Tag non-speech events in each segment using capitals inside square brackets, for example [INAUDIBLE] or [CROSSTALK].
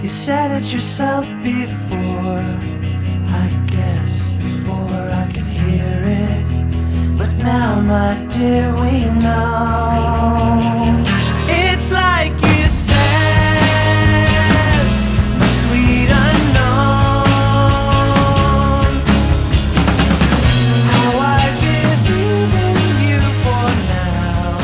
You said it yourself before. I guess before I could hear it. But now, my dear, we know. It's like you said, a sweet unknown. How I believe in you for now.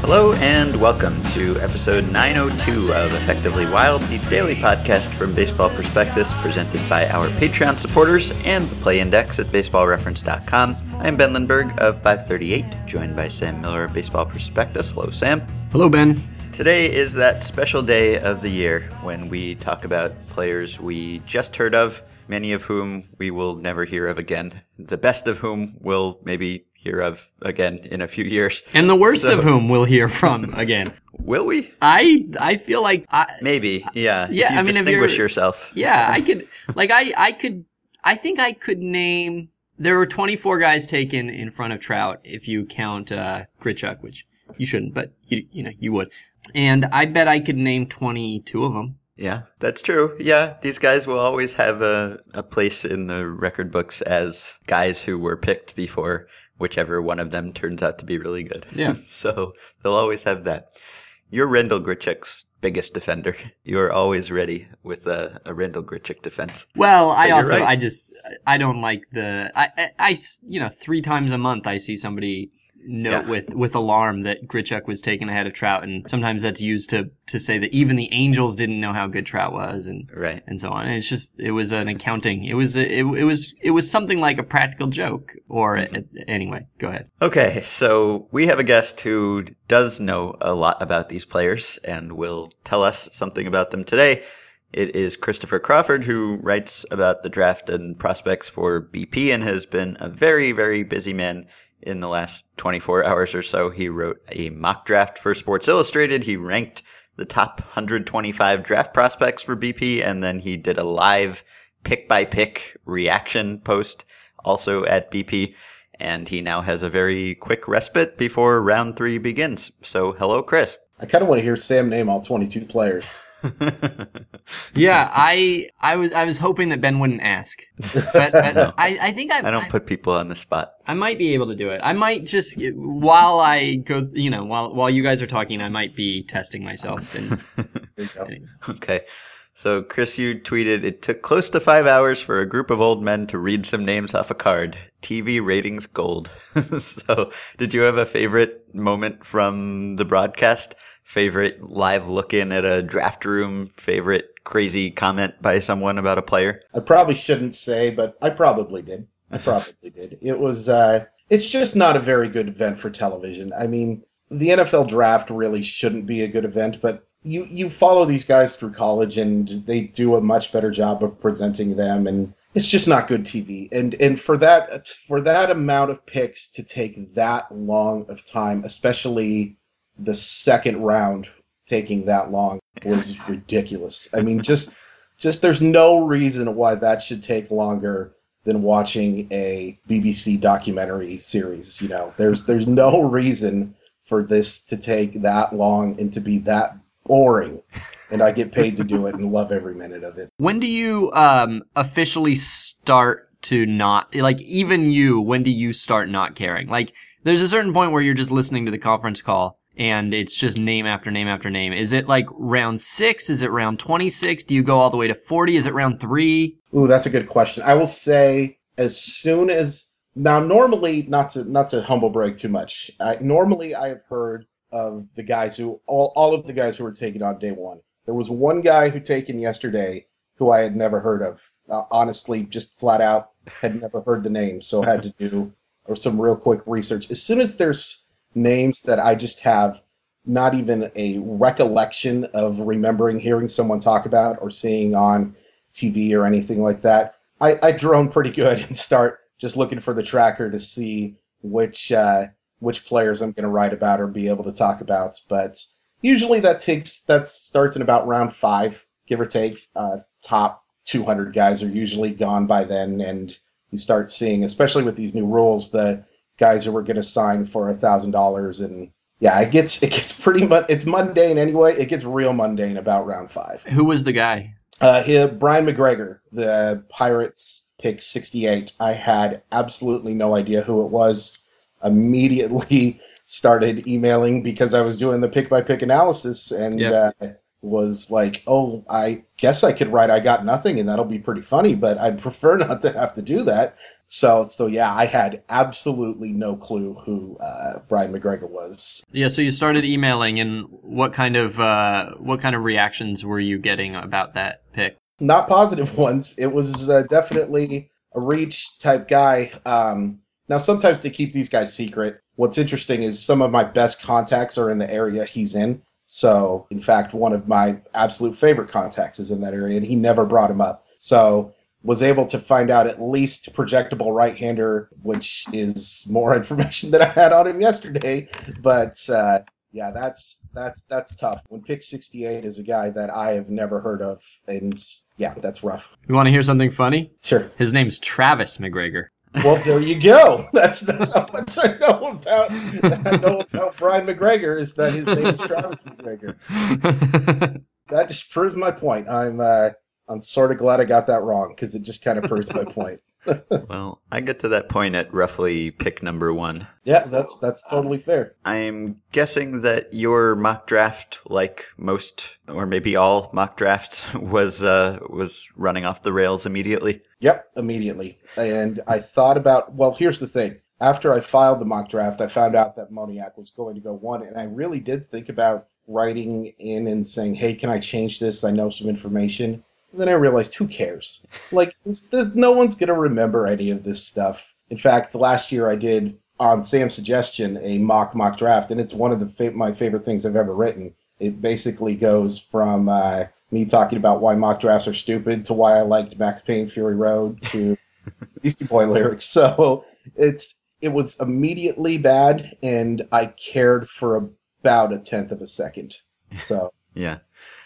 Hello and welcome to episode 902 of Effectively Wild, the daily podcast from Baseball Prospectus presented by our Patreon supporters and the Play Index at baseballreference.com. I'm Ben Lindbergh of 538, joined by Sam Miller of Baseball Prospectus. Hello, Sam. Hello, Ben. Today is that special day of the year when we talk about players we just heard of, many of whom we will never hear of again, the best of whom we'll maybe hear of again in a few years. And the worst So- of whom we'll hear from [LAUGHS] again. Will we? I I feel like I Maybe, yeah. Yeah, if you I mean, if distinguish yourself. yeah I could like I I could I think I could name there were 24 guys taken in front of Trout if you count uh, Grichuk, which you shouldn't, but you you know you would. And I bet I could name 22 of them. Yeah, that's true. Yeah, these guys will always have a, a place in the record books as guys who were picked before whichever one of them turns out to be really good. Yeah. [LAUGHS] so they'll always have that. You're Randal Grichuk's biggest defender. You're always ready with a, a Randal Grichuk defense. Well, I also right. I just I don't like the I, I I you know three times a month I see somebody note Yeah. with with alarm that Grichuk was taken ahead of Trout, and sometimes that's used to to say that even the Angels didn't know how good Trout was, and Right. and so on. And it's just it was an accounting. It was a, it, it was it was something like a practical joke. Or Mm-hmm. anyway, go ahead. Okay, so we have a guest who does know a lot about these players and will tell us something about them today. It is Christopher Crawford who writes about the draft and prospects for BP and has been a very, very busy man in the last 24 hours or so. He wrote a mock draft for Sports Illustrated. He ranked the top 125 draft prospects for BP, and then he did a live pick by pick reaction post also at BP and he now has a very quick respite before round three begins. So, hello, Chris. I kind of want to hear Sam name all 22 players. [LAUGHS] Yeah, I I was I was hoping that Ben wouldn't ask, [LAUGHS] but, but No. I I think I I don't put people on the spot. I might be able to do it. I might just while I go, you know, while while you guys are talking, I might be testing myself. And [LAUGHS] There you go. anyway. Okay. So, Chris, you tweeted it took close to five hours for a group of old men to read some names off a card. TV ratings gold. so, did you have a favorite moment from the broadcast? Favorite live look in at a draft room? Favorite crazy comment by someone about a player? I probably shouldn't say, but I probably did. I [LAUGHS] probably did. It was, uh, it's just not a very good event for television. I mean, the NFL draft really shouldn't be a good event, but you, you follow these guys through college and they do a much better job of presenting them and it's just not good TV. And and for that for that amount of picks to take that long of time, especially the second round taking that long was [LAUGHS] ridiculous. I mean, just just there's no reason why that should take longer than watching a BBC documentary series. You know, there's there's no reason for this to take that long and to be that boring. And I get paid to do it and love every minute of it. when do you um officially start to not like even you? When do you start not caring? Like, there's a certain point where you're just listening to the conference call. And it's just name after name after name. Is it like round six? Is it round 26? Do you go all the way to 40? Is it round three? Ooh, that's a good question. I will say as soon as now normally not to not to humble brag too much. I, normally I have heard of the guys who all, all of the guys who were taken on day one. There was one guy who taken yesterday who I had never heard of. Uh, honestly, just flat out had never heard the name, so had to do or some real quick research. As soon as there's names that I just have not even a recollection of remembering hearing someone talk about or seeing on TV or anything like that, I, I drone pretty good and start just looking for the tracker to see which uh, which players I'm going to write about or be able to talk about. But usually that takes that starts in about round five, give or take. Uh, top 200 guys are usually gone by then, and you start seeing, especially with these new rules, the guys who were going to sign for a thousand dollars and yeah, it gets it gets pretty much it's mundane anyway. It gets real mundane about round five. Who was the guy? Uh, here, Brian McGregor, the Pirates pick 68. I had absolutely no idea who it was. Immediately [LAUGHS] started emailing because I was doing the pick by pick analysis and Yeah. uh, was like, oh, I guess I could write I got nothing and that'll be pretty funny, but I'd [LAUGHS] prefer not to have to do that. So, so yeah, I had absolutely no clue who uh, Brian McGregor was. Yeah, so you started emailing, and what kind of uh, what kind of reactions were you getting about that pick? not positive [LAUGHS] ones. It was uh, definitely a reach type guy. Um, now, sometimes they keep these guys secret. What's interesting is some of my best contacts are in the area he's in. So, in fact, one of my absolute favorite contacts is in that area, and he never brought him up. So, was able to find out at least projectable right-hander, which is more [LAUGHS] information than I had on him yesterday. But uh, yeah, that's that's that's tough. When pick 68 is a guy that I have never heard of, and yeah, that's rough. You want to hear something funny? Sure. His name's Travis MacGregor. Well, there you go. [LAUGHS] That's that's how much I know about I know about Brian McGregor is that his name is Travis MacGregor. [LAUGHS] That just proves my point. I'm uh, I'm sort of glad I got that wrong because it just kind of proves my point. [LAUGHS] Well, I get to that point at roughly pick number one. Yeah, that's that's totally fair. I'm guessing that your mock draft, like most or maybe all mock drafts, [LAUGHS] was uh, was running off the rails immediately. Yep, immediately. And I thought about well, here's the thing. After I filed the mock draft, I found out that Moniak was going to go one, and I really did think about writing in and saying, "Hey, can I change this? I know some information." And then I realized, who cares? Like, this, this, no one's going to remember any of this stuff. In fact, last year I did on Sam's suggestion a mock mock draft, and it's one of the fa- my favorite things I've ever written. It basically goes from uh, me talking about why mock drafts are stupid to why I liked Max Payne Fury Road to [LAUGHS] Beastie Boy lyrics. So it's it was immediately bad, and I cared for about a tenth of a second. So [LAUGHS] Yeah.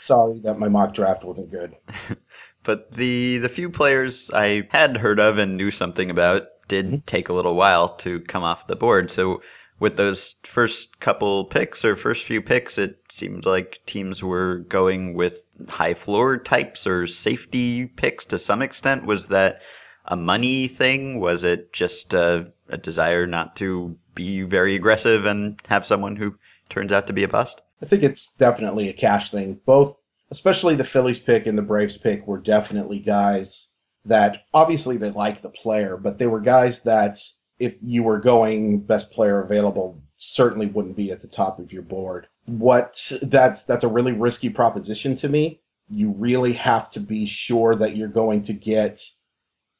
Sorry that my mock draft wasn't good. [LAUGHS] But the the few players I had heard of and knew something about did Mm-hmm. take a little while to come off the board. So with those first couple picks or first few picks, it seemed like teams were going with high floor types or safety picks to some extent. Was that a money thing? Was it just a, a desire not to be very aggressive and have someone who turns out to be a bust? I think it's definitely a cash thing. Both, especially the Phillies pick and the Braves pick, were definitely guys that obviously they like the player, but they were guys that if you were going best player available, certainly wouldn't be at the top of your board. What that's that's a really risky proposition to me. You really have to be sure that you're going to get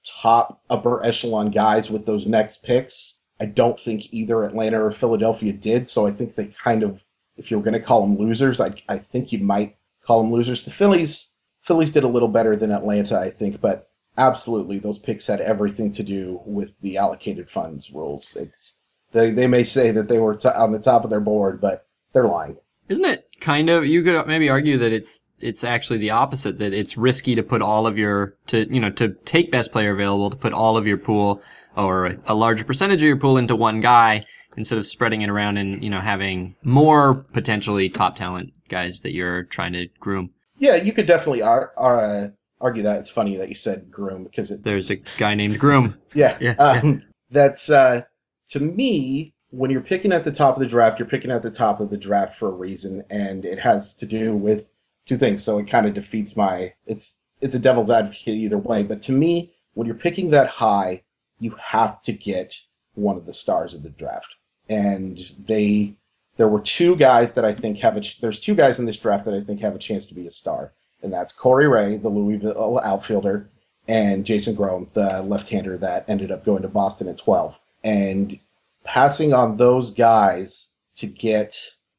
top upper echelon guys with those next picks. I don't think either Atlanta or Philadelphia did, so I think they kind of if you're going to call them losers, I, I think you might call them losers. The Phillies Phillies did a little better than Atlanta, I think, but absolutely those picks had everything to do with the allocated funds rules. It's they they may say that they were t- on the top of their board, but they're lying. Isn't it kind of? You could maybe argue that it's it's actually the opposite. That it's risky to put all of your to you know to take best player available to put all of your pool or a larger percentage of your pool into one guy instead of spreading it around and you know having more potentially top talent guys that you're trying to groom. Yeah, you could definitely ar- uh, argue that. It's funny that you said groom because it There's a guy named Groom. Yeah. Yeah, Um, That's uh, to me when you're picking at the top of the draft, you're picking at the top of the draft for a reason, and it has to do with two things. So it kind of defeats my. It's it's a devil's advocate either way, but to me, when you're picking that high, you have to get one of the stars of the draft, and they. There were two guys that I think have a. There's two guys in this draft that I think have a chance to be a star, and that's Corey Ray, the Louisville outfielder, and Jason Grom, the left-hander that ended up going to Boston at 12. And passing on those guys to get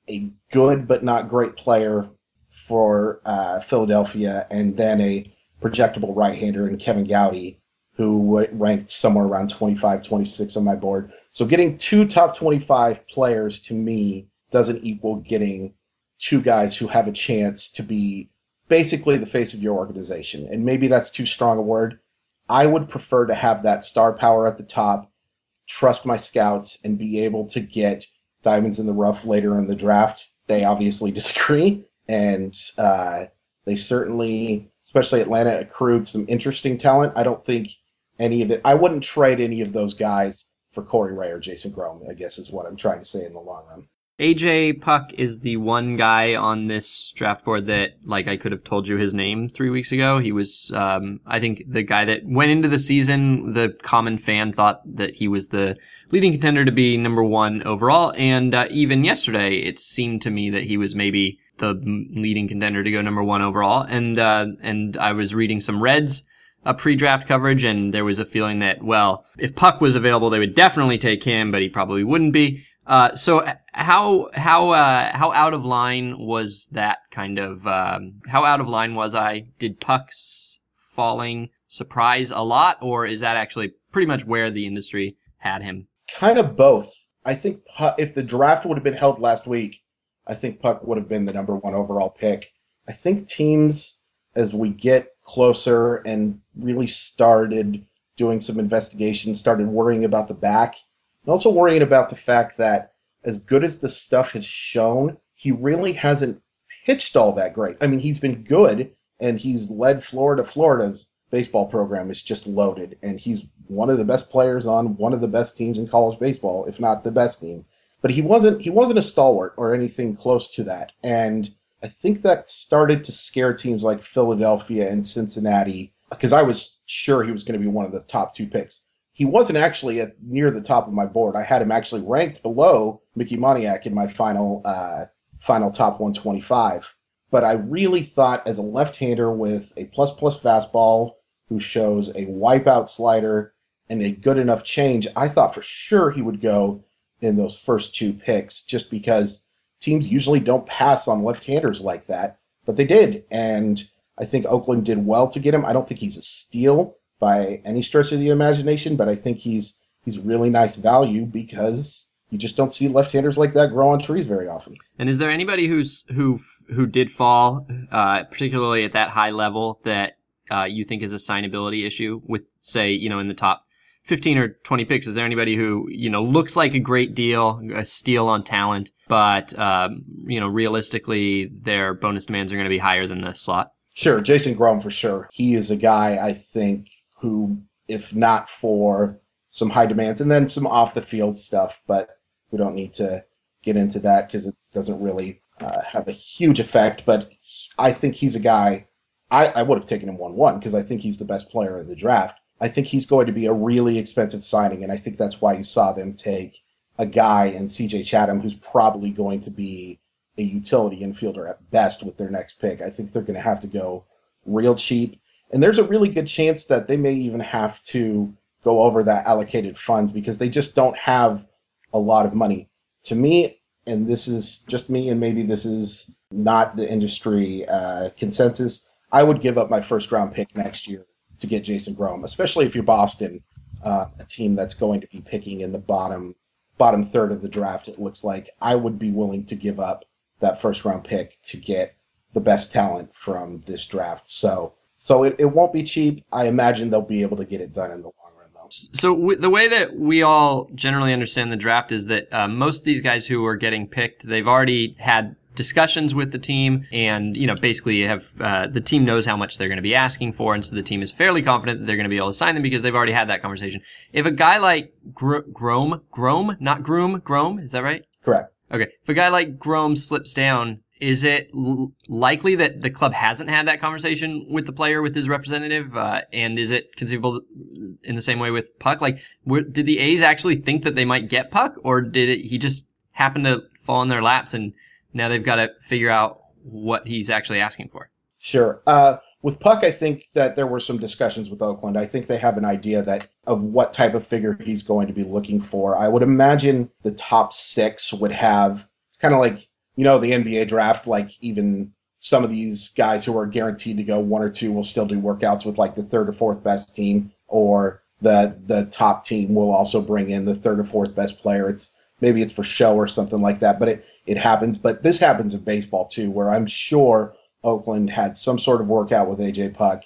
a good but not great player for uh, Philadelphia, and then a projectable right-hander in Kevin Gowdy, who ranked somewhere around 25, 26 on my board. So getting two top 25 players to me doesn't equal getting two guys who have a chance to be basically the face of your organization. And maybe that's too strong a word. I would prefer to have that star power at the top, trust my scouts, and be able to get diamonds in the rough later in the draft. They obviously [LAUGHS] disagree, and uh, they certainly especially Atlanta accrued some interesting talent. I don't think any of it. I wouldn't trade any of those guys for Corey Ray or Jason Grom. I guess is what I'm trying to say in the long run. AJ Puk is the one guy on this draft board that, like, I could have told you his name three weeks ago. He was, um, I think, the guy that went into the season. The common fan thought that he was the leading contender to be number one overall, and uh, even yesterday, it seemed to me that he was maybe the leading contender to go number one overall. And uh, and I was reading some Reds uh, pre-draft coverage, and there was a feeling that, well, if Puk was available, they would definitely take him, but he probably wouldn't be. Uh, so how how uh, how out of line was that kind of um, how out of line was I? Did Puk's falling surprise a lot, or is that actually pretty much where the industry had him? Kind of both. I think Puk, if the draft would have been held last week, I think Puk would have been the number one overall pick. I think teams, as we get closer and really started doing some investigation, started worrying about the back, and also worrying about the fact that as good as the stuff has shown, he really hasn't pitched all that great. I mean, he's been good and he's led Florida. Florida's baseball program is just loaded, and he's one of the best players on one of the best teams in college baseball, if not the best team. But he wasn't he wasn't a stalwart or anything close to that. And I think that started to scare teams like Philadelphia and Cincinnati because I was sure he was going to be one of the top two picks. He wasn't actually at near the top of my board. I had him actually ranked below Mickey Moniak in my final uh, final top 125. But I really thought as a left-hander with a plus plus fastball who shows a wipeout slider and a good enough change, I thought for sure he would go in those first two picks just because teams usually don't pass on left-handers like that, but they did. And I think Oakland did well to get him. I don't think he's a steal by any stretch of the imagination, but I think he's he's really nice value because you just don't see left-handers like that grow on trees very often. And is there anybody who's who who did fall, uh, particularly at that high level, that uh, you think is a signability issue with, say, you know, in the top 15 or 20 picks? Is there anybody who, you know, looks like a great deal, a steal on talent, but, um, you know, realistically, their bonus demands are going to be higher than the slot? Sure, Jason Grom for sure. He is a guy I think who, if not for some high demands and then some off the field stuff, but we don't need to get into that because it doesn't really uh, have a huge effect. But I think he's a guy. I, I would have taken him one one because I think he's the best player in the draft. I think he's going to be a really expensive signing, and I think that's why you saw them take a guy in CJ Chatham who's probably going to be a utility infielder at best with their next pick. I think they're going to have to go real cheap. And there's a really good chance that they may even have to go over that allocated funds because they just don't have a lot of money. To me, and this is just me, and maybe this is not the industry uh, consensus, I would give up my first round pick next year to get Jason Grom, especially if you're Boston, uh, a team that's going to be picking in the bottom bottom third of the draft. It looks like I would be willing to give up that first round pick to get the best talent from this draft. So so it, it won't be cheap. I imagine they'll be able to get it done in the long run though. So w- the way that we all generally understand the draft is that uh, most of these guys who are getting picked, they've already had discussions with the team, and you know basically have uh, the team knows how much they're going to be asking for, and so the team is fairly confident that they're going to be able to sign them because they've already had that conversation. If a guy like Gr- Grom, Grom, not Groom, Grom, is that right? Correct. Okay. If a guy like Grom slips down, is it l- likely that the club hasn't had that conversation with the player, with his representative? Uh, and is it conceivable in the same way with Puk? Like, were, did the A's actually think that they might get Puk, or did it, he just happen to fall in their laps and now they've got to figure out what he's actually asking for? Sure. Uh, with Puk, I think that there were some discussions with Oakland. I think they have an idea that of what type of figure he's going to be looking for. I would imagine the top six would have. It's kind of like you know the NBA draft. Like even some of these guys who are guaranteed to go one or two will still do workouts with like the third or fourth best team, or the the top team will also bring in the third or fourth best player. It's maybe it's for show or something like that, but it it happens. But this happens in baseball too, where I'm sure Oakland had some sort of workout with AJ Puk,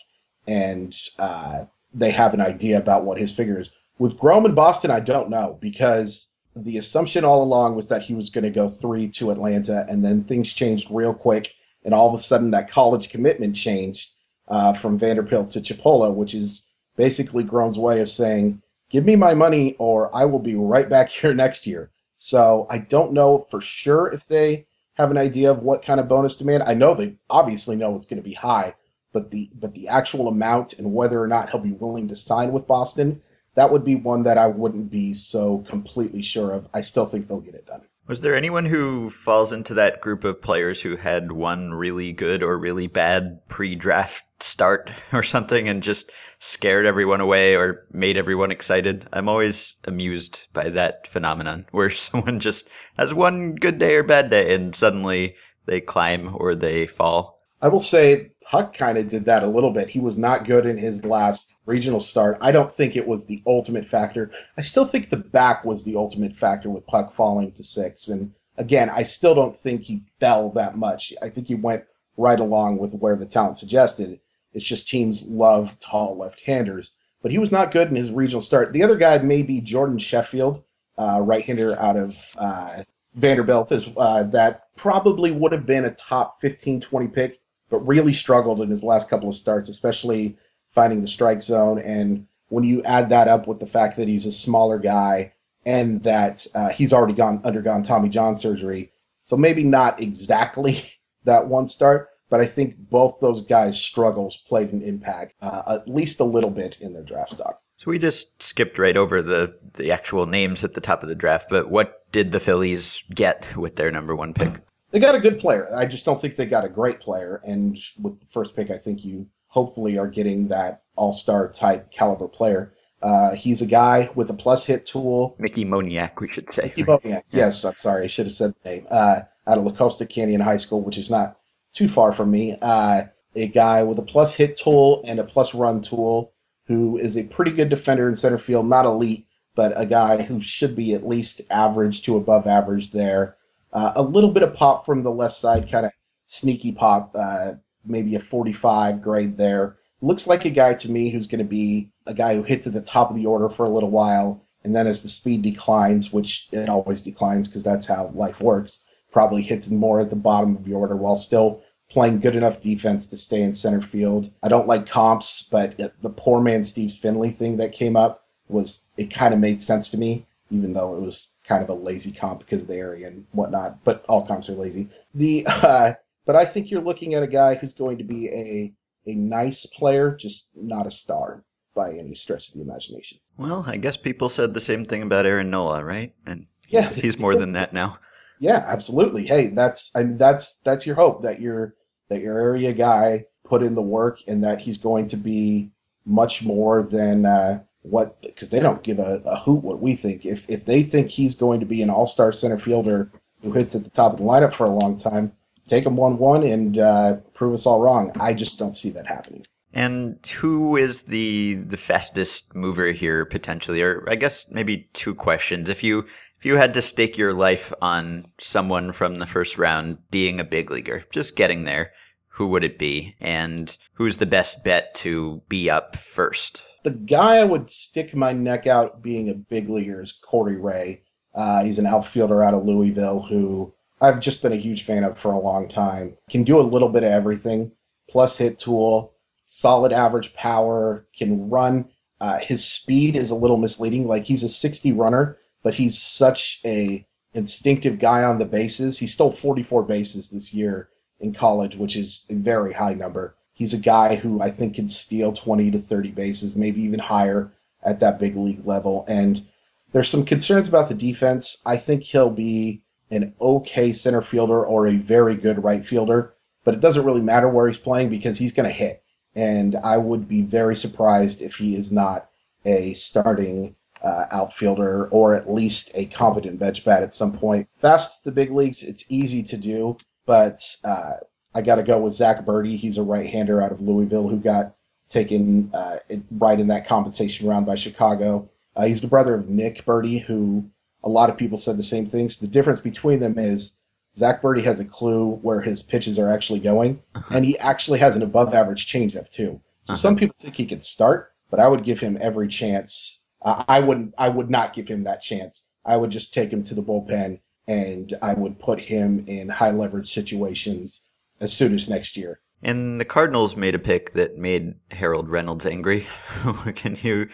and uh, they have an idea about what his figure is. With Grom in Boston, I don't know because the assumption all along was that he was going to go three to Atlanta, and then things changed real quick, and all of a sudden that college commitment changed. uh, from Vanderbilt to Chipola, which is basically Grom's way of saying, "Give me my money, or I will be right back here [LAUGHS] next year." So I don't know for sure if they have an idea of what kind of bonus demand. I know they obviously know it's going to be high, but the but the actual amount and whether or not he'll be willing to sign with Boston, that would be one that I wouldn't be so completely sure of. I still think they'll get it done. Was there anyone who falls into that group of players who had one really good or really bad pre draft start [LAUGHS] or something and just scared everyone away or made everyone excited? I'm always amused by that phenomenon [LAUGHS] where someone just has one good day or bad day and suddenly they climb or they fall. I will say Puk kind of did that a little bit. He was not good in his last regional start. I don't think it was the ultimate factor. I still think the back was the ultimate factor with Puk falling to six. And again, I still don't think he fell that much. I think he went right along with where the talent suggested. It's just teams love tall left-handers. But he was not good in his regional start. The other guy may be Jordan Sheffield, uh, right-hander out of uh, Vanderbilt, is uh, that probably would have been a top 15, 20 pick but really struggled in his last couple of starts, especially finding the strike zone. And when you add that up with the fact that he's a smaller guy and that uh, he's already gone undergone Tommy John surgery, so maybe not exactly [LAUGHS] that one start, but I think both those guys' struggles played an impact, uh, at least a little bit in their draft stock. So we just skipped right over the, the actual names at the top of the draft, but what did the Phillies get with their number one pick? They got a good player. I just don't think they got a great player. And with the first pick, I think you hopefully are getting that all star type caliber player. Uh, he's a guy with a plus hit tool. Mickey Moniak, we should say. Mickey Moniak. Yes, I'm sorry. I should have said the name. Uh, out of La Costa Canyon High School, which is not too far from me. Uh, a guy with a plus hit tool and a plus run tool who is a pretty good defender in center field. Not elite, but a guy who should be at least average to above average there. Uh, a little bit of pop from the left side, kind of sneaky pop, uh, maybe a 45 grade there. Looks like a guy to me who's going to be a guy who hits at the top of the order for a little while, and then as the speed declines, which it always declines because that's how life works, probably hits more at the bottom of the order while still playing good enough defense to stay in center field. I don't like comps, but the poor man Steve Finley thing that came up was it kind of made sense to me, even though it was kind of a lazy comp because of the area and whatnot. But all comps are lazy. The uh, but I think you're looking at a guy who's going to be a a nice player, just not a star by any stretch of the imagination. Well, I guess people said the same thing about Aaron Nola, right? And Yeah, he's, he's more than that now. [LAUGHS] Yeah, absolutely. Hey, that's I mean that's that's your hope that your that your area guy put in the work and that he's going to be much more than uh, what because they don't give a, a hoot what we think. If if they think he's going to be an all star center fielder who hits at the top of the lineup for a long time, take him one one and uh, prove us all wrong. I just don't see that happening. And who is the the fastest mover here potentially? Or I guess maybe two questions. If you if you had to stake your life on someone from the first round being a big leaguer, just getting there, who would it be? And who's the best bet to be up first? The guy I would stick my neck out being a big leaguer is Corey Ray. Uh, he's an outfielder out of Louisville who I've just been a huge fan of for a long time. Can do a little bit of everything, plus hit tool, solid average power, can run. Uh, his speed is a little misleading. Like he's a 60 runner, but he's such a instinctive guy on the bases. He stole 44 bases this year in college, which is a very high number. He's a guy who I think can steal 20 to 30 bases, maybe even higher at that big league level. And there's some concerns about the defense. I think he'll be an okay center fielder or a very good right fielder, but it doesn't really matter where he's playing because he's going to hit. And I would be very surprised if he is not a starting uh, outfielder or at least a competent bench bat at some point. Fast to the big leagues, it's easy to do, but uh, I got to go with Zack Burdi. He's a right-hander out of Louisville who got taken uh, right in that compensation round by Chicago. Uh, he's the brother of Nick Burdi, who a lot of people said the same things. The difference between them is Zack Burdi has a clue where his pitches are actually going, and he actually has an above-average changeup too. So some people think he could start, but I would give him every chance. Uh, I wouldn't. I would not give him that chance. I would just take him to the bullpen, and I would put him in high leverage situations as soon as next year. And the Cardinals made a pick that made Harold Reynolds angry. [LAUGHS] Can you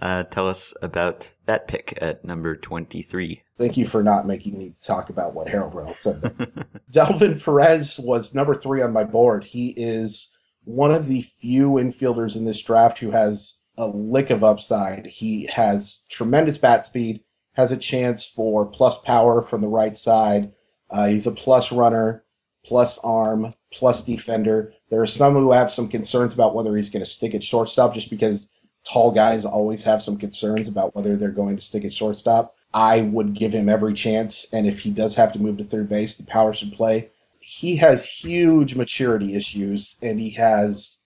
uh, tell us about that pick at number 23? Thank you for not making me talk about what Harold Reynolds said. [LAUGHS] Delvin Perez was number three on my board. He is one of the few infielders in this draft who has a lick of upside. He has tremendous bat speed, has a chance for plus power from the right side. Uh, he's a plus runner, plus arm, plus defender. There are some who have some concerns about whether he's going to stick at shortstop just because tall guys always have some concerns about whether they're going to stick at shortstop. I would give him every chance, and if he does have to move to third base, the power should play. He has huge maturity issues, and he has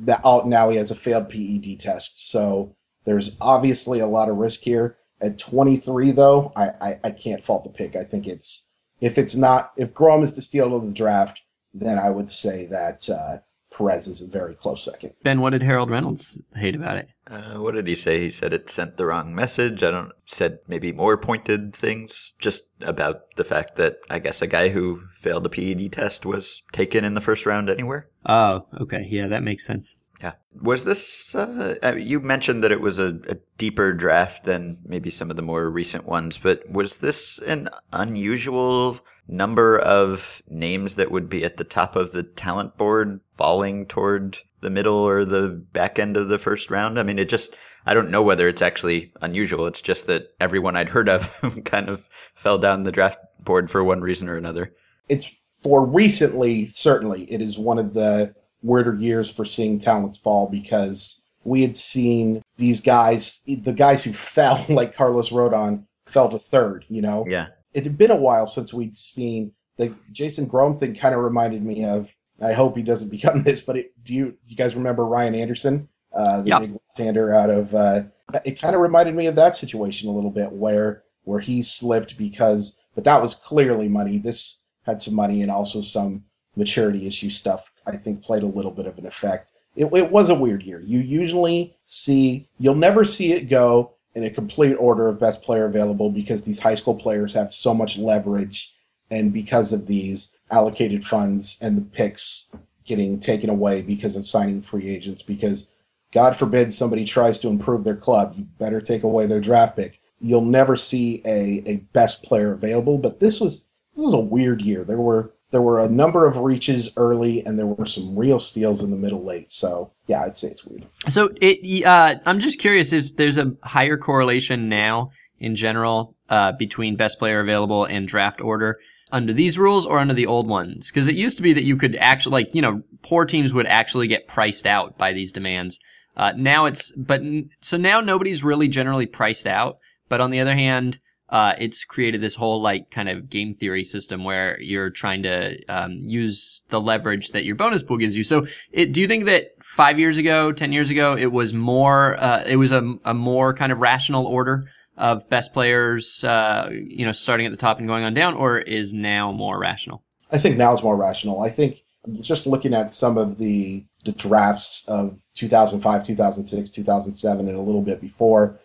that out now. He has a failed PED test, so there's obviously a lot of risk here. At 23, though, I, I, I can't fault the pick. I think it's if it's not if Grom is the steal of the draft, then I would say that uh, Perez is a very close second. Ben, what did Harold Reynolds hate about it? Uh, what did he say? He said it sent the wrong message. I don't said maybe more pointed things just about the fact that I guess a guy who failed a PED test was taken in the first round anywhere. Oh, okay. Yeah, that makes sense. Yeah. Was this, uh, uh, you mentioned that it was a, a deeper draft than maybe some of the more recent ones, but was this an unusual number of names that would be at the top of the talent board falling toward the middle or the back end of the first round? I mean, it just, I don't know whether it's actually unusual. It's just that everyone I'd heard of [LAUGHS] kind of fell down the draft board for one reason or another. It's for recently, certainly, it is one of the weirder years for seeing talents fall because we had seen these guys, the guys who [LAUGHS] fell, like Carlos Rodon, fell to third, you know? Yeah. It had been a while since we'd seen the Jason Grom thing kind of reminded me of I hope he doesn't [LAUGHS] become this, but it, do you do you guys remember Ryan Anderson, uh, the Yeah. big left-hander out of? Uh, it kind of reminded me of that situation a little bit, where where he slipped because, but that was clearly money. This had some money and also some maturity issue stuff. I think played a little bit of an effect. It, it was a weird year. You usually see, you'll never see it go in a complete order of best player available because these high school players have so much leverage and because of these allocated funds and the picks getting taken away because of signing free agents because god forbid somebody tries to improve their club you better take away their draft pick you'll never see a, a best player available but this was this was a weird year there were there were a number of reaches early and there were some real steals in the middle late so yeah i'd say it's weird So it, uh, I'm just curious if there's a higher correlation now in general uh, between best player available and draft order under these rules or under the old ones. Because it used to be that you could actually, like, you know, poor teams would actually get priced out by these demands. Uh, now it's, but so now nobody's really generally priced out. But on the other hand, uh, it's created this whole like kind of game theory system where you're trying to um, use the leverage that your bonus pool gives you. So, it, do you think that five years ago, ten years ago, it was more, uh, it was a, a more kind of rational order of best players, uh, you know, starting at the top and going on down, or is now more rational? I think now is more rational. I think just looking at some of the the drafts of 2005, 2006, 2007, and a little bit before,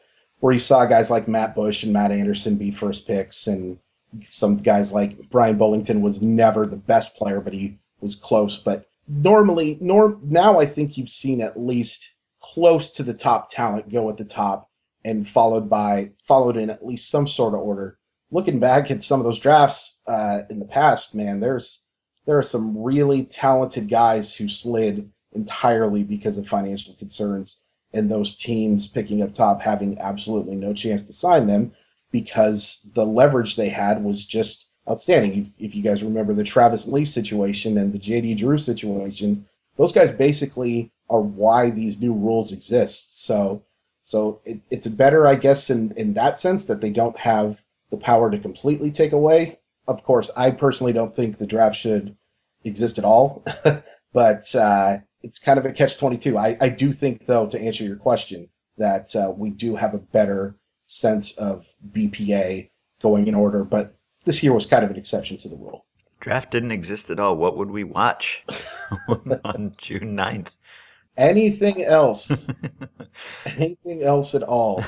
where you saw guys like Matt Bush and Matt Anderson be first picks, and some guys like Bryan Bullington was never the best player, but he was close. But normally, norm now I think you've seen at least close to the top talent go at the top, and followed by followed in at least some sort of order looking back at some of those drafts uh, in the past, man, there's there are some really talented guys who slid entirely because of financial concerns, and those teams picking up top having absolutely no chance to sign them because the leverage they had was just outstanding. If, if you guys remember the Travis Lee situation and the JD Drew situation, those guys basically are why these new rules exist. So, so it, it's better, I guess, in in that sense that they don't have the power to completely take away. Of course, I personally don't think the draft should exist at all, [LAUGHS] but uh, it's kind of a catch 22. I, I do think, though, to answer your question, that uh, we do have a better sense of BPA going in order, but this year was kind of an exception to the rule. Draft didn't exist at all. What would we watch [LAUGHS] on June 9th? Anything else? [LAUGHS] anything else at all?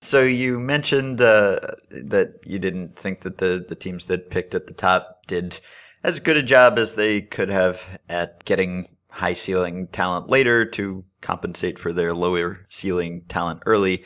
So you mentioned uh, that you didn't think that the, the teams that picked at the top did as good a job as they could have at getting high ceiling talent later to compensate for their lower ceiling talent early.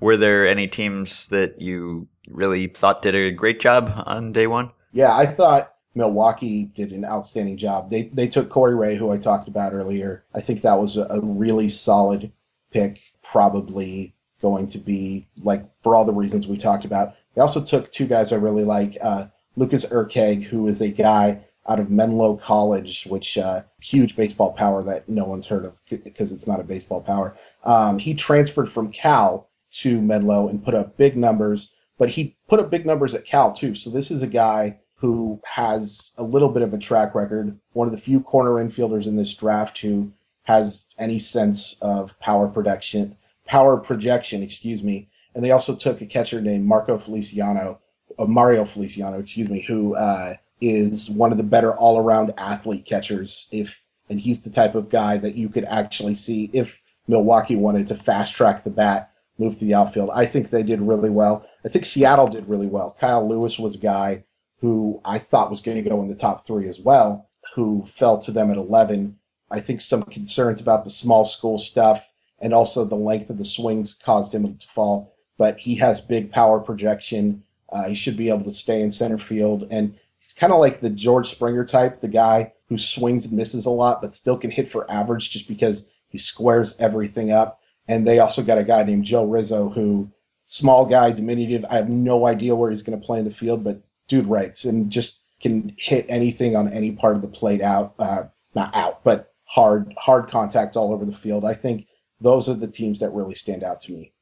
Were there any teams that you really thought did a great job on day one? Yeah, I thought Milwaukee did an outstanding job. They they took Corey Ray, who I talked about earlier. I think that was a, really solid pick, probably going to be like for all the reasons we talked about. They also took two guys I really like, uh, Lucas Erceg, who is a guy out of Menlo College, which uh, huge baseball power that no one's heard of because it's not a baseball power. Um, he transferred from Cal to Menlo and put up big numbers, but he put up big numbers at Cal too. So this is a guy who has a little bit of a track record, one of the few corner infielders in this draft who has any sense of power production, power projection, excuse me. And they also took a catcher named Marco Feliciano, uh, Mario Feliciano, excuse me, who uh, is one of the better all-around athlete catchers. If and he's the type of guy that you could actually see if Milwaukee wanted to fast track the bat, move to the outfield. I think they did really well. I think Seattle did really well. Kyle Lewis was a guy who I thought was going to go in the top three as well, who fell to them at 11. I think some concerns about the small school stuff and also the length of the swings caused him to fall. But he has big power projection. Uh, he should be able to stay in center field. And he's kind of like the George Springer type, the guy who swings and misses a lot, but still can hit for average just because he squares everything up. And they also got a guy named Joe Rizzo, who small guy, diminutive. I have no idea where he's going to play in the field, but dude rakes and just can hit anything on any part of the plate out, uh, not out, but hard hard contact all over the field. I think those are the teams that really stand out to me.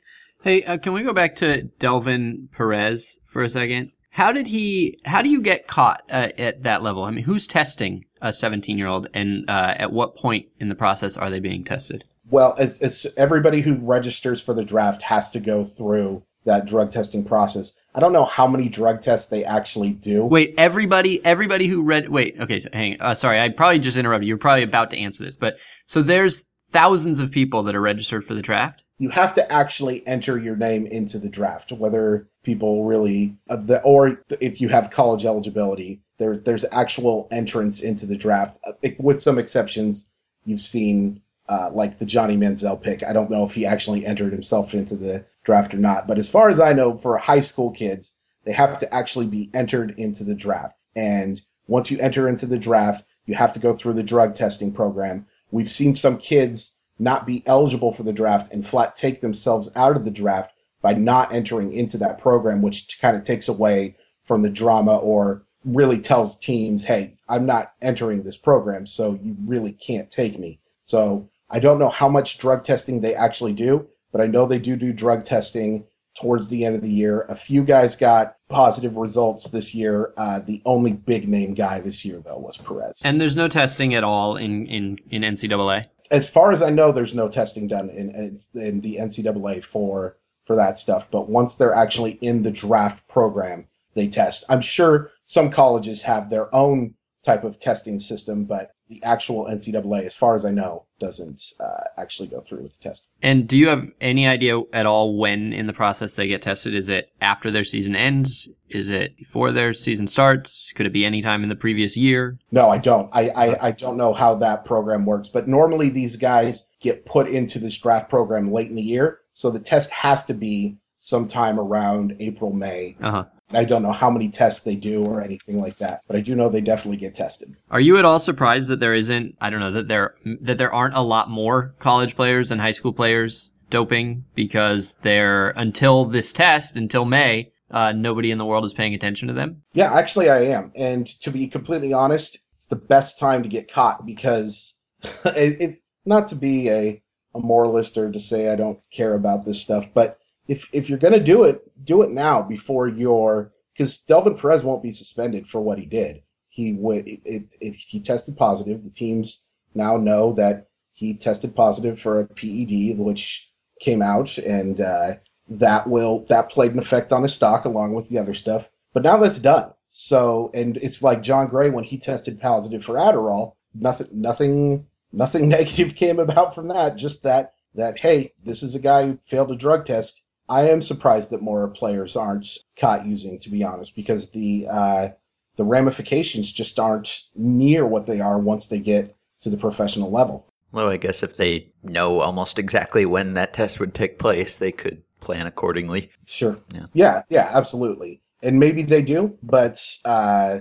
Hey, uh, can we go back to Delvin Perez for a second? How did he? How do you get caught uh, at that level? I mean, who's testing a 17 year old, and uh, at what point in the process are they being tested? Well, it's, it's everybody who registers for the draft has to go through that drug testing process. I don't know how many drug tests they actually do. Wait, everybody, everybody who read. Wait, okay, so hang. Uh, sorry, I probably just interrupted. You're probably about to answer this, but so there's thousands of people that are registered for the draft. You have to actually enter your name into the draft, whether people really, uh, the, or if you have college eligibility. There's there's actual entrance into the draft, uh, with some exceptions. You've seen uh, like the Johnny Manziel pick. I don't know if he actually entered himself into the draft or not, but as far as I know, for high school kids, they have to actually be entered into the draft. And once you enter into the draft, you have to go through the drug testing program. We've seen some kids not be eligible for the draft and flat take themselves out of the draft by not entering into that program, which kind of takes away from the drama or really tells teams, hey, I'm not entering this program, so you really can't take me. So I don't know how much drug testing they actually do, but I know they do do drug testing towards the end of the year. A few guys got positive results this year. Uh, the only big name guy this year, though, was Perez. And there's no testing at all in in in NCAA. As far as I know, there's no testing done in, in the NCAA for for that stuff. But once they're actually in the draft program, they test. I'm sure some colleges have their own type of testing system, but the actual NCAA, as far as I know, doesn't uh, actually go through with the test. And do you have any idea at all when in the process they get tested? Is it after their season ends? Is it before their season starts? Could it be any time in the previous year? No, I don't. I, I, I don't know how that program works, but normally these guys get put into this draft program late in the year. So the test has to be sometime around April, May. Uh huh. I don't know how many tests they do or anything like that, but I do know they definitely get tested. Are you at all surprised that there isn't? I don't know that there that there aren't a lot more college players and high school players doping because they're until this test until May, uh, nobody in the world is paying attention to them. Yeah, actually, I am. And to be completely honest, it's the best time to get caught because [LAUGHS] it, it not to be a, a moralist or to say I don't care about this stuff, but if if you're gonna do it, do it now before you're because Delvin Perez won't be suspended for what he did. He would it, it, he tested positive. The teams now know that he tested positive for a PED, which came out, and uh, that will that played an effect on his stock along with the other stuff. But now that's done. So and it's like Jon Gray when he tested positive for Adderall. Nothing nothing nothing [LAUGHS] negative came about from that. Just that that hey, this is a guy who failed a drug test. I am surprised that more players aren't caught using, to be honest, because the uh, the ramifications just aren't near what they are once they get to the professional level. Well, I guess if they know almost exactly when that test would take place, they could plan accordingly. Sure. Yeah. Yeah. Yeah. Absolutely. And maybe they do, but uh,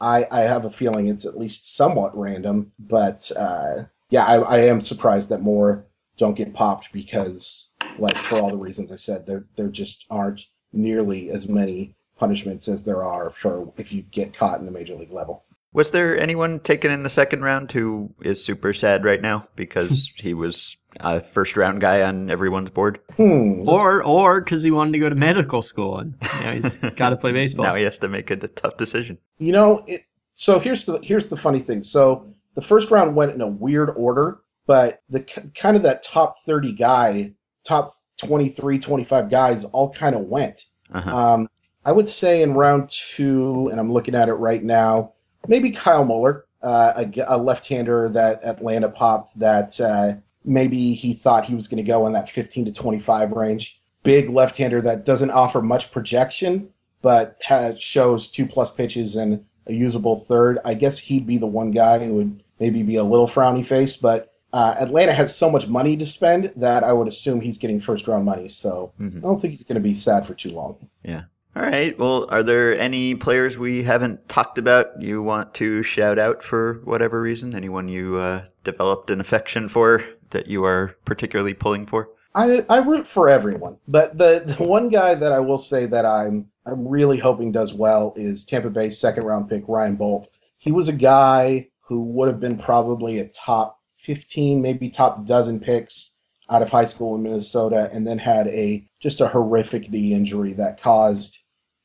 I I have a feeling it's at least somewhat random. But uh, yeah, I, I am surprised that more don't get popped because, like, for all the reasons I said, there there just aren't nearly as many punishments as there are for if you get caught in the major league level. Was there anyone taken in the second round who is super sad right now because [LAUGHS] he was a first round guy on everyone's board? Hmm. Or or because he wanted to go to medical school and now he's [LAUGHS] got to play baseball. Now he has to make a tough decision. You know, it, so here's the here's the funny thing. So the first round went in a weird order, but the kind of that top 30 guy, top 23, 25 guys all kind of went. Uh-huh. Um, I would say in round two, and I'm looking at it right now, maybe Kyle Muller, uh, a, a left-hander that Atlanta popped that uh, maybe he thought he was going to go in that 15 to 25 range. Big left-hander that doesn't offer much projection, but has, shows two plus pitches and a usable third. I guess he'd be the one guy who would maybe be a little frowny face, but uh, Atlanta has so much money to spend that I would assume he's getting first round money. So Mhm. I don't think he's going to be sad for too long. Yeah. All right. Well, are there any players we haven't talked about you want to shout out for whatever reason? Anyone you uh, developed an affection for that you are particularly pulling for? I, I root for everyone, but the, the one guy that I will say that I'm I'm really hoping does well is Tampa Bay second round pick Ryan Boldt. He was a guy who would have been probably a top 15, maybe top dozen picks out of high school in Minnesota, and then had a just a horrific knee injury that caused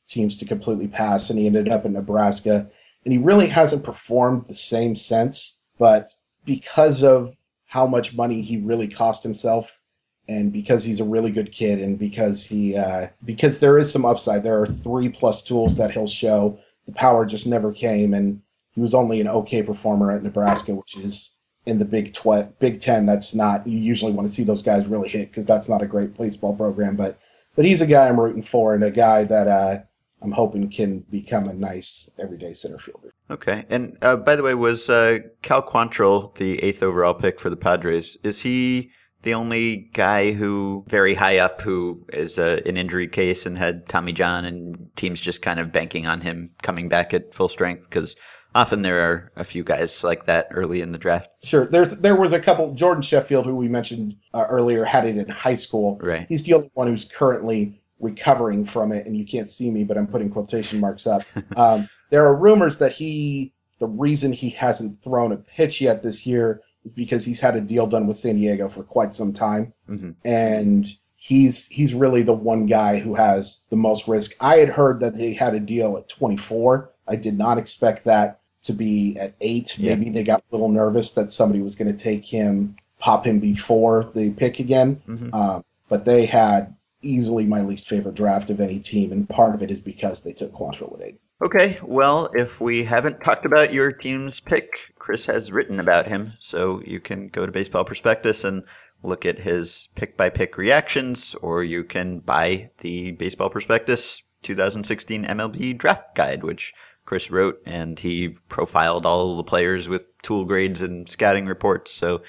teams to completely pass, and he ended up in Nebraska. And he really hasn't performed the same since, but because of how much money he really cost himself and because he's a really good kid and because he uh, because there is some upside there are three plus tools that he'll show the power just never came and he was only an okay performer at nebraska which is in the big tw- big 10 that's not you usually want to see those guys really hit because that's not a great baseball program but but he's a guy i'm rooting for and a guy that uh, i'm hoping can become a nice everyday center fielder Okay. And uh, by the way, was uh, Cal Quantrill the eighth overall pick for the Padres? Is he the only guy who very high up who is uh, an injury case and had Tommy John and teams just kind of banking on him coming back at full strength? Because often there are a few guys like that early in the draft. Sure. There's there was a couple. Jordan Sheffield, who we mentioned uh, earlier, had it in high school. Right. He's the only one who's currently recovering from it, and you can't see me, but I'm putting quotation marks up. [LAUGHS] Um, there are rumors that he, the reason he hasn't thrown a pitch yet this year is because he's had a deal done with San Diego for quite some time, Mhm. and he's he's really the one guy who has the most risk. I had heard that they had a deal at 24. I did not expect that to be at eight. Yeah. Maybe they got a little nervous that somebody was going to take him, pop him before the pick again. Mhm. Um, but they had easily my least favorite draft of any team, and part of it is because they took Quantrill at eight. Okay, well, if we haven't talked about your team's pick, Chris has written about him, so you can go to Baseball Prospectus and look at his pick by pick reactions, or you can buy the Baseball Prospectus 2016 MLB Draft Guide, which Chris wrote, and he profiled all the players with tool grades and scouting reports. So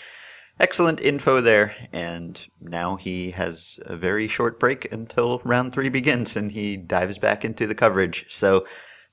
excellent info there. And now he has a very short break until round three begins, and he dives back into the coverage. So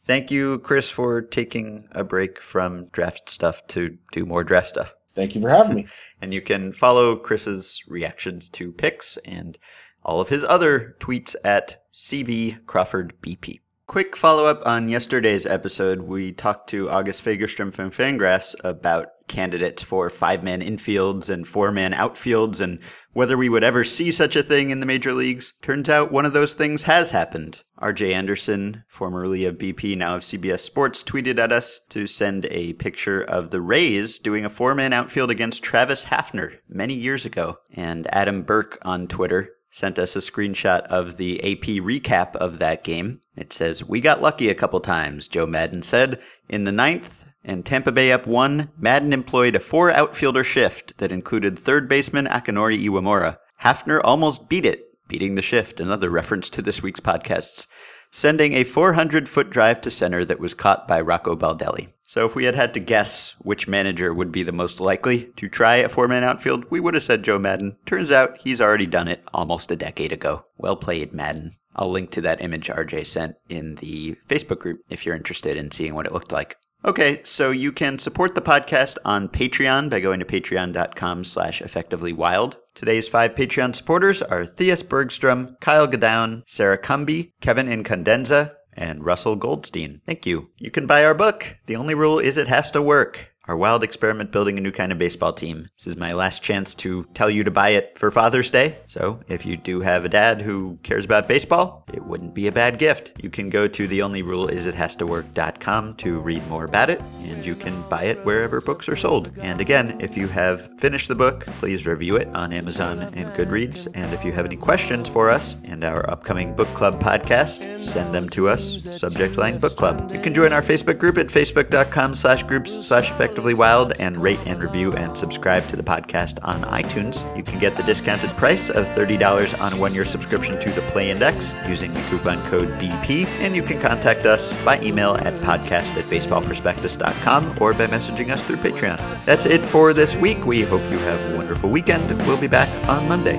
thank you, Chris, for taking a break from draft stuff to do more draft stuff. Thank you for having me. [LAUGHS] And you can follow Chris's reactions to picks and all of his other tweets at CV Crawford BP. Quick follow up on yesterday's episode. We talked to August Fagerstrom from Fangraphs about candidates for five man infields and four man outfields and whether we would ever see such a thing in the major leagues. Turns out one of those things has happened. RJ Anderson, formerly of BP, now of CBS Sports, tweeted at us to send a picture of the Rays doing a four man outfield against Travis Hafner many years ago. And Adam Burke on Twitter sent us a screenshot of the AP recap of that game. It says, We got lucky a couple times, Joe Maddon said. In the ninth, and Tampa Bay up one, Maddon employed a four outfielder shift that included third baseman Akinori Iwamura. Hafner almost beat it, beating the shift, another reference to this week's podcasts. sending a 400 foot drive to center that was caught by Rocco Baldelli. So if we had had to guess which manager would be the most likely to try a four man outfield, we would have said Joe Maddon. Turns out he's already done it almost a decade ago. Well played, Maddon. I'll link to that image RJ sent in the Facebook group if you're interested in seeing what it looked like. Okay, so you can support the podcast on Patreon by going to patreon.com slash effectivelywild. Today's five Patreon supporters are Theus Bergstrom, Kyle Godown, Sarah Cumby, Kevin Incondenza, and Russell Goldstein. Thank you. You can buy our book. The only rule is it has to work. Our wild experiment building a new kind of baseball team. This is my last chance to tell you to buy it for Father's Day. So if you do have a dad who cares about baseball, it wouldn't be a bad gift. You can go to theonlyruleisithastowork.com to read more about it, and you can buy it wherever books are sold. And again, if you have finished the book, please review it on Amazon and Goodreads. And if you have any questions for us and our upcoming book club podcast, send them to us. Subject line book club. You can join our Facebook group at facebook.com slash groups slash wild and rate and review and subscribe to the podcast on iTunes. You can get the discounted price of $30 on a one-year subscription to the Play Index using the coupon code BP. And you can contact us by email at podcast at baseballprospectus.com or by messaging us through Patreon. That's it for this week. We hope you have a wonderful weekend. We'll be back on Monday.